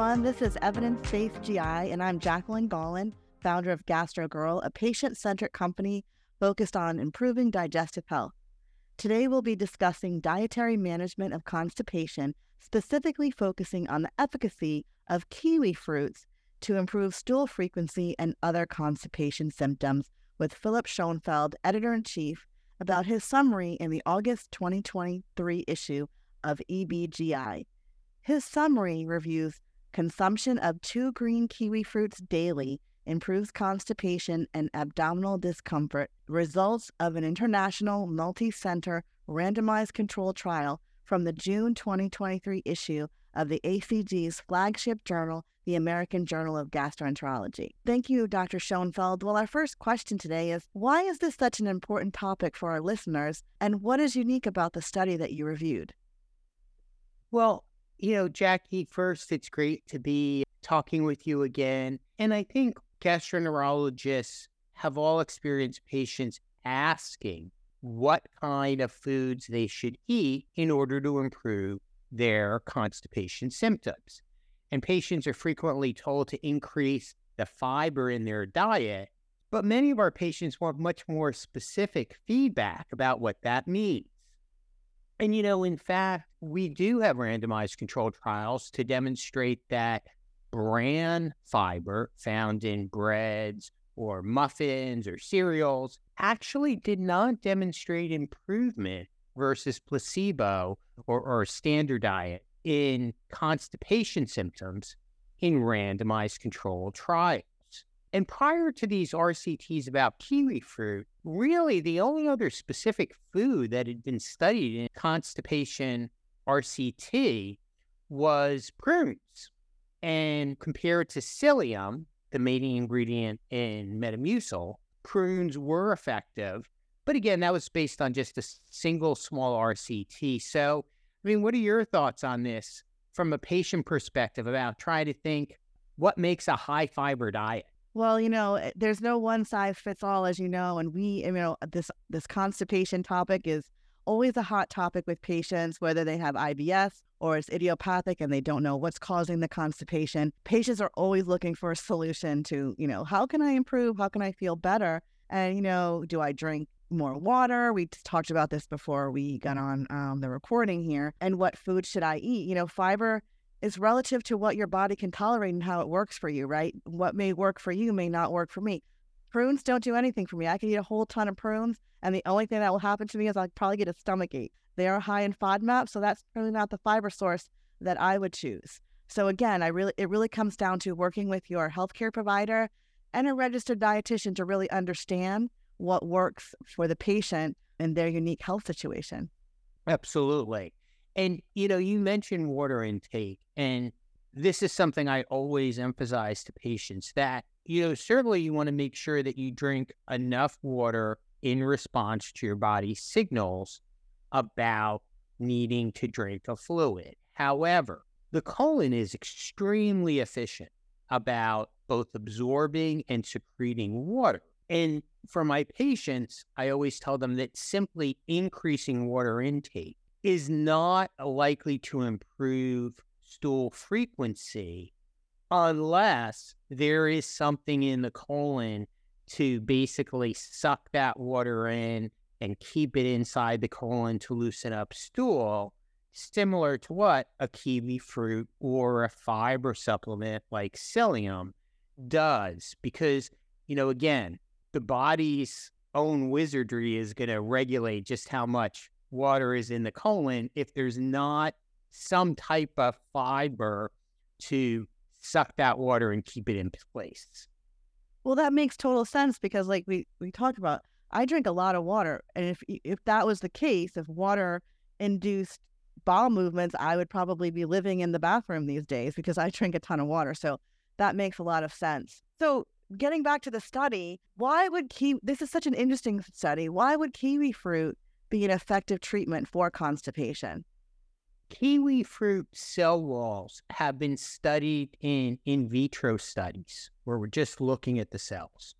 everyone. This is Evidence Based GI, and I'm Jacqueline Gaulin, founder of GastroGirl, a patient centric company focused on improving digestive health. Today, we'll be discussing dietary management of constipation, specifically focusing on the efficacy of kiwi fruits to improve stool frequency and other constipation symptoms with Philip Schoenfeld, editor in chief, about his summary in the August 2023 issue of EBGI. His summary reviews consumption of two green kiwi fruits daily improves constipation and abdominal discomfort, results of an international multi center randomized control trial from the June 2023 issue of the ACG's flagship journal, the American Journal of Gastroenterology. Thank you, Dr. Schoenfeld. Well, our first question today is why is this such an important topic for our listeners, and what is unique about the study that you reviewed? Well, you know, Jackie, first, it's great to be talking with you again. And I think gastroenterologists have all experienced patients asking what kind of foods they should eat in order to improve their constipation symptoms. And patients are frequently told to increase the fiber in their diet, but many of our patients want much more specific feedback about what that means. And, you know, in fact, we do have randomized controlled trials to demonstrate that bran fiber found in breads or muffins or cereals actually did not demonstrate improvement versus placebo or, or standard diet in constipation symptoms in randomized controlled trials. And prior to these RCTs about kiwi fruit, really the only other specific food that had been studied in constipation RCT was prunes. And compared to psyllium, the main ingredient in Metamucil, prunes were effective. But again, that was based on just a single small RCT. So, I mean, what are your thoughts on this from a patient perspective about trying to think what makes a high fiber diet? Well, you know, eh, there's no one size fits all, as you know, and we, you know, this this constipation topic is always a hot topic with patients, whether they have IBS or it's idiopathic and they don't know what's causing the constipation. Patients are always looking for a solution to, you know, how can I improve? How can I feel better? And, you know, do I drink more water? We talked about this before we got on um, the recording here. And what food should I eat? You know, fiber is relative to what your body can tolerate and how it works for you, right? What may work for you may not work for me. Prunes don't do anything for me. I can eat a whole ton of prunes, and the only thing that will happen to me is I'll probably get a stomach ache. They are high in FODMAP, so that's really not the fiber source that I would choose. So again, I really it really comes down to working with your healthcare provider and a registered dietitian to really understand what works for the patient and their unique health situation. Absolutely. And you know, you mentioned water intake and this is something I always emphasize to patients that you know, certainly you want to make sure that you drink enough water in response to your body's signals about needing to drink a fluid. However, the colon is extremely efficient about both absorbing and secreting water. And for my patients, I always tell them that simply increasing water intake is not likely to improve stool frequency unless there is something in the colon to basically suck that water in and keep it inside the colon to loosen up stool, similar to what a kiwi fruit or a fiber supplement like psyllium does. Because, you know, again, the body's own wizardry is going to regulate just how much water is in the colon if there's not some type of fiber to suck that water and keep it in place. Well, that makes total sense because, like we we talked about, I drink a lot of water, and if if that was the case, if water induced bowel movements, I would probably be living in the bathroom these days because I drink a ton of water. So that makes a lot of sense. So getting back to the study, why would kiwi? This is such an interesting study. Why would kiwi fruit be an effective treatment for constipation? kiwi fruit cell walls have been studied in in vitro studies where we're just looking at the cells.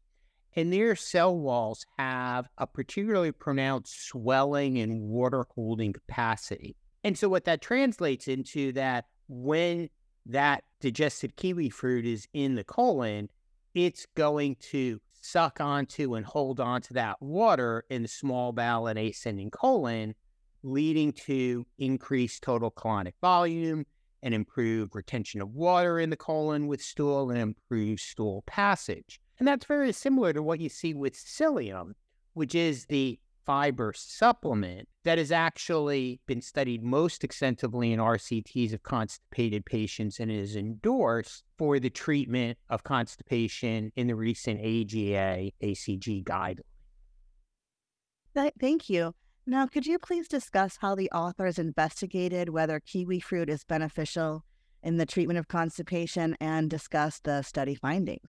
And their cell walls have a particularly pronounced swelling and water holding capacity. And so, what that translates into that when that digested kiwi fruit is in the colon, it's going to suck onto and hold onto that water in the small bowel and ascending colon, leading to increased total colonic volume and improved retention of water in the colon with stool and improved stool passage. And that's very similar to what you see with psyllium, which is the fiber supplement that has actually been studied most extensively in RCTs of constipated patients and is endorsed for the treatment of constipation in the recent AGA ACG guideline. Thank you. Now, could you please discuss how the authors investigated whether kiwi fruit is beneficial in the treatment of constipation and discuss the study findings?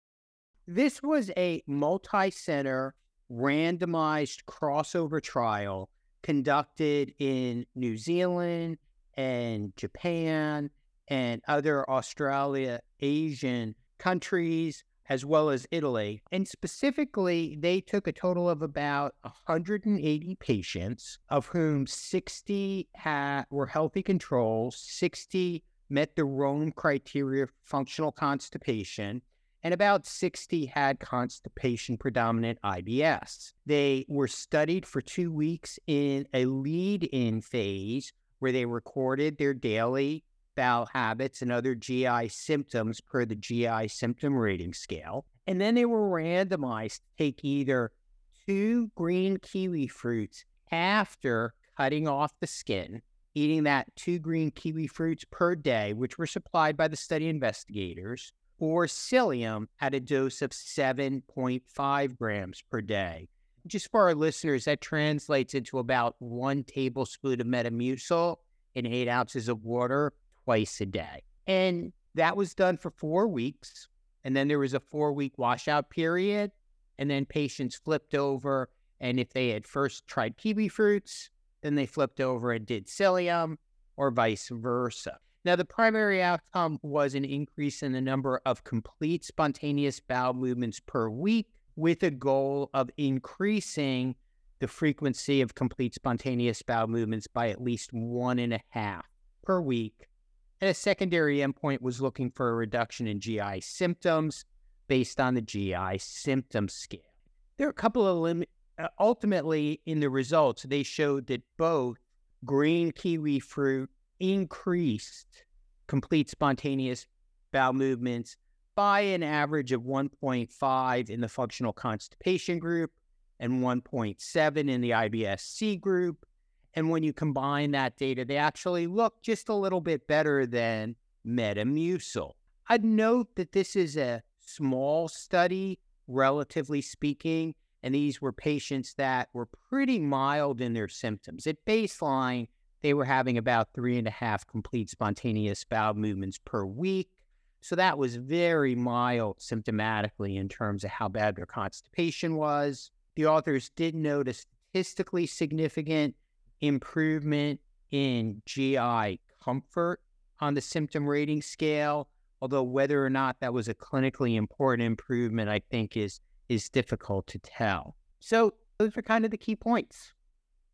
This was a multi center randomized crossover trial conducted in New Zealand and Japan and other Australia Asian countries, as well as Italy. And specifically, they took a total of about 180 patients, of whom 60 had, were healthy controls, 60 met the Rome criteria functional constipation, and about 60 had constipation predominant IBS. They were studied for two weeks in a lead in phase where they recorded their daily bowel habits and other GI symptoms per the GI symptom rating scale. And then they were randomized to take either two green kiwi fruits after cutting off the skin, eating that two green kiwi fruits per day, which were supplied by the study investigators, or psyllium at a dose of 7.5 grams per day. Just for our listeners, that translates into about one tablespoon of Metamucil in eight ounces of water twice a day. And that was done for four weeks. And then there was a four week washout period. And then patients flipped over. And if they had first tried kiwi fruits, then they flipped over and did psyllium or vice versa. Now, the primary outcome was an increase in the number of complete spontaneous bowel movements per week, with a goal of increasing the frequency of complete spontaneous bowel movements by at least one and a half per week. And a secondary endpoint was looking for a reduction in GI symptoms based on the GI symptom scale. There are a couple of limits. Uh, ultimately, in the results, they showed that both green kiwi fruit increased complete spontaneous bowel movements by an average of 1.5 in the functional constipation group and 1.7 in the IBS-C group. And when you combine that data, they actually look just a little bit better than Metamucil. I'd note that this is a small study, relatively speaking, and these were patients that were pretty mild in their symptoms. At baseline, they were having about three and a half complete spontaneous bowel movements per week. So that was very mild symptomatically in terms of how bad their constipation was. The authors did notice statistically significant improvement in GI comfort on the symptom rating scale, although whether or not that was a clinically important improvement, I think is is difficult to tell. So those are kind of the key points.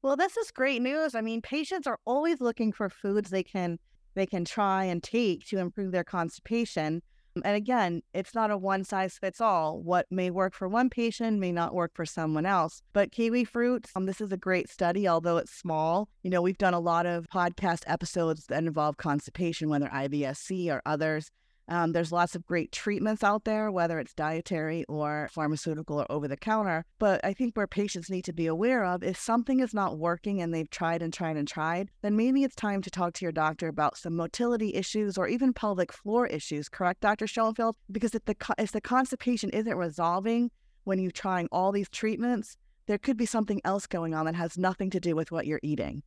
Well, this is great news. I mean, patients are always looking for foods they can they can try and take to improve their constipation. And again, it's not a one size fits all. What may work for one patient may not work for someone else. But kiwi fruit, um, this is a great study, although it's small. You know, we've done a lot of podcast episodes that involve constipation, whether IBS-C or others. Um, there's lots of great treatments out there, whether it's dietary or pharmaceutical or over the counter. But I think where patients need to be aware of if something is not working and they've tried and tried and tried, then maybe it's time to talk to your doctor about some motility issues or even pelvic floor issues, correct, Dr. Schoenfeld? Because if the, if the constipation isn't resolving when you're trying all these treatments, there could be something else going on that has nothing to do with what you're eating.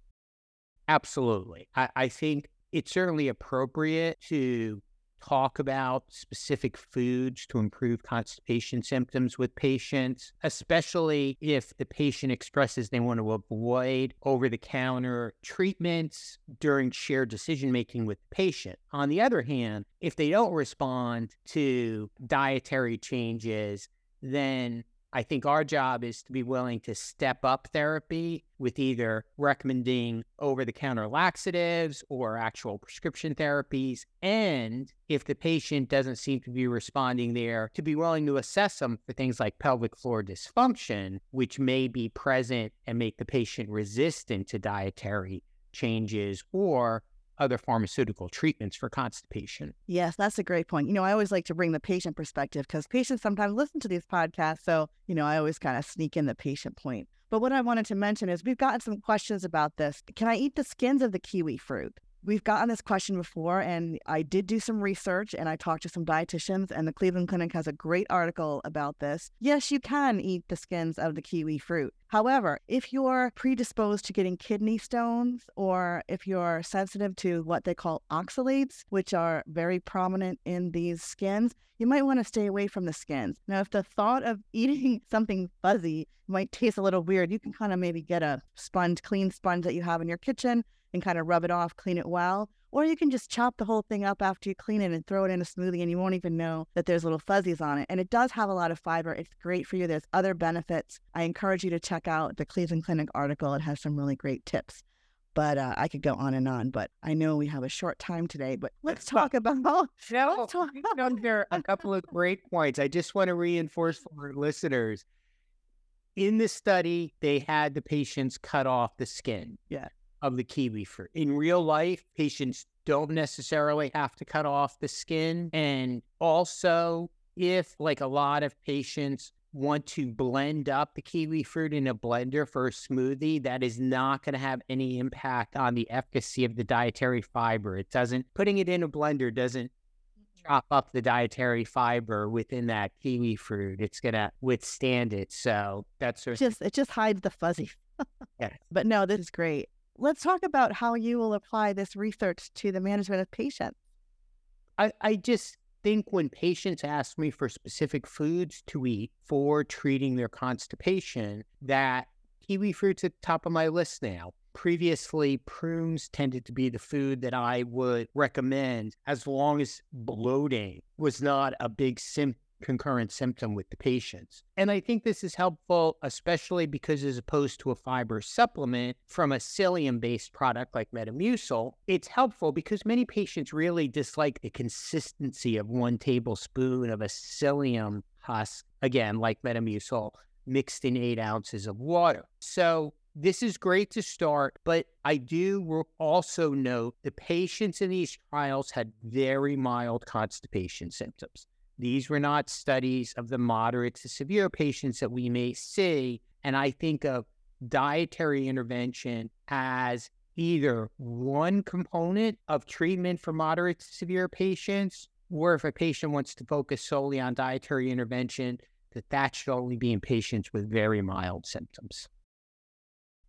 Absolutely. I, I think it's certainly appropriate to talk about specific foods to improve constipation symptoms with patients, especially if the patient expresses they want to avoid over the counter treatments during shared decision making with the patient. On the other hand, if they don't respond to dietary changes, then I think our job is to be willing to step up therapy with either recommending over the counter laxatives or actual prescription therapies. And if the patient doesn't seem to be responding there, to be willing to assess them for things like pelvic floor dysfunction, which may be present and make the patient resistant to dietary changes or other pharmaceutical treatments for constipation. Yes, that's a great point. You know, I always like to bring the patient perspective because patients sometimes listen to these podcasts. So, you know, I always kind of sneak in the patient point. But what I wanted to mention is we've gotten some questions about this. Can I eat the skins of the kiwi fruit? We've gotten this question before, and I did do some research and I talked to some dietitians, and the Cleveland Clinic has a great article about this. Yes, you can eat the skins of the kiwi fruit. However, if you're predisposed to getting kidney stones or if you're sensitive to what they call oxalates, which are very prominent in these skins, you might want to stay away from the skins. Now, if the thought of eating something fuzzy might taste a little weird, you can kind of maybe get a sponge, clean sponge that you have in your kitchen and kind of rub it off, clean it well. Or you can just chop the whole thing up after you clean it and throw it in a smoothie and you won't even know that there's little fuzzies on it. And it does have a lot of fiber. It's great for you. There's other benefits. I encourage you to check out the Cleveland Clinic article. It has some really great tips. But uh, I could go on and on, but I know we have a short time today. But let's talk about. No, let's talk about there a couple of great points. I just want to reinforce for our listeners. In the study, they had the patients cut off the skin. Yeah of the kiwi fruit. In real life, patients don't necessarily have to cut off the skin. And also, if like a lot of patients want to blend up the kiwi fruit in a blender for a smoothie, that is not going to have any impact on the efficacy of the dietary fiber. It doesn't, putting it in a blender doesn't mm-hmm. chop up the dietary fiber within that kiwi fruit. It's going to withstand it. So that's just, it just hides the fuzzy. yeah. But no, this is great let's talk about how you will apply this research to the management of patients. I, I just think when patients ask me for specific foods to eat for treating their constipation, that kiwi fruit's at the top of my list now. Previously, prunes tended to be the food that I would recommend as long as bloating was not a big symptom concurrent symptom with the patients. And I think this is helpful, especially because as opposed to a fiber supplement from a psyllium based product like Metamucil, it's helpful because many patients really dislike the consistency of one tablespoon of a psyllium husk, again, like Metamucil, mixed in eight ounces of water. So this is great to start, but I do also note the patients in these trials had very mild constipation symptoms. These were not studies of the moderate to severe patients that we may see. And I think of dietary intervention as either one component of treatment for moderate to severe patients, or if a patient wants to focus solely on dietary intervention, that that should only be in patients with very mild symptoms.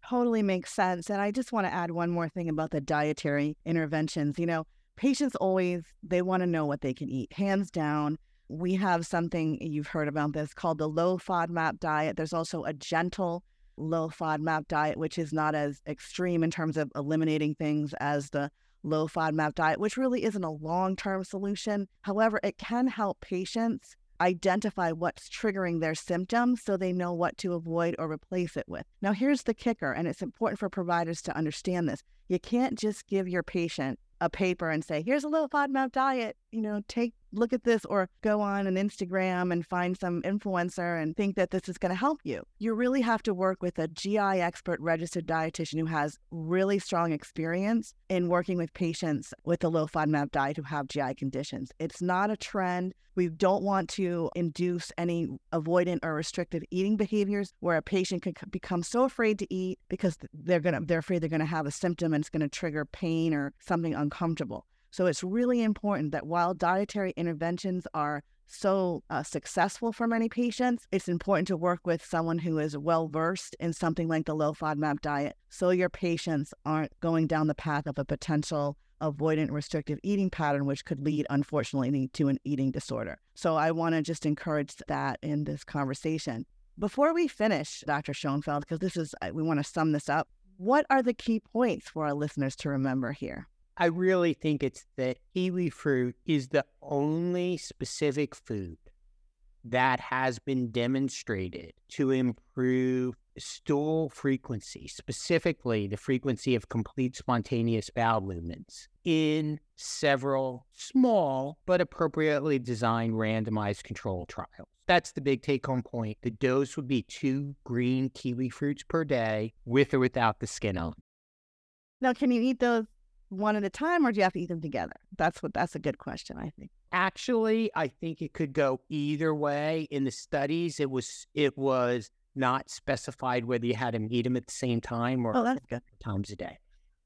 Totally makes sense. And I just want to add one more thing about the dietary interventions. You know, patients always they want to know what they can eat. Hands down, we have something you've heard about this called the low FODMAP diet. There's also a gentle low FODMAP diet, which is not as extreme in terms of eliminating things as the low FODMAP diet, which really isn't a long term solution. However, it can help patients identify what's triggering their symptoms so they know what to avoid or replace it with. Now, here's the kicker, and it's important for providers to understand this. You can't just give your patient a paper and say, here's a low FODMAP diet, you know, take look at this or go on an Instagram and find some influencer and think that this is going to help you. You really have to work with a GI expert registered dietitian who has really strong experience in working with patients with a low FODMAP diet who have GI conditions. It's not a trend. We don't want to induce any avoidant or restrictive eating behaviors where a patient can become so afraid to eat because they're going to they're afraid they're going to have a symptom and it's going to trigger pain or something uncomfortable. So it's really important that while dietary interventions are so uh, successful for many patients, it's important to work with someone who is well versed in something like the low FODMAP diet so your patients aren't going down the path of a potential avoidant restrictive eating pattern, which could lead, unfortunately, to an eating disorder. So I want to just encourage that in this conversation. Before we finish, Dr. Schoenfeld, because this is, we want to sum this up, what are the key points for our listeners to remember here? I really think it's that kiwi fruit is the only specific food that has been demonstrated to improve stool frequency, specifically the frequency of complete spontaneous bowel movements, in several small but appropriately designed randomized control trials. That's the big take home point. The dose would be two green kiwi fruits per day with or without the skin on. Now, can you eat those one at a time or do you have to eat them together? That's what that's a good question, I think. Actually, I think it could go either way. In the studies, it was it was not specified whether you had to eat them at the same time or oh, times a day.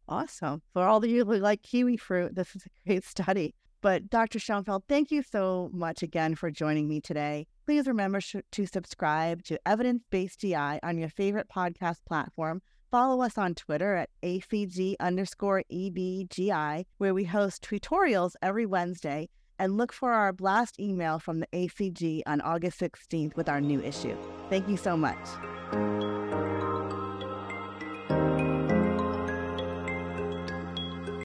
Awesome. For all of you who like kiwi fruit, this is a great study. But Dr. Schoenfeld, thank you so much again for joining me today. Please remember sh- to subscribe to Evidence Based GI on your favorite podcast platform. Follow us on Twitter at ACG underscore EBGI, where we host tutorials every Wednesday and look for our blast email from the ACG on August 16th with our new issue. Thank you so much.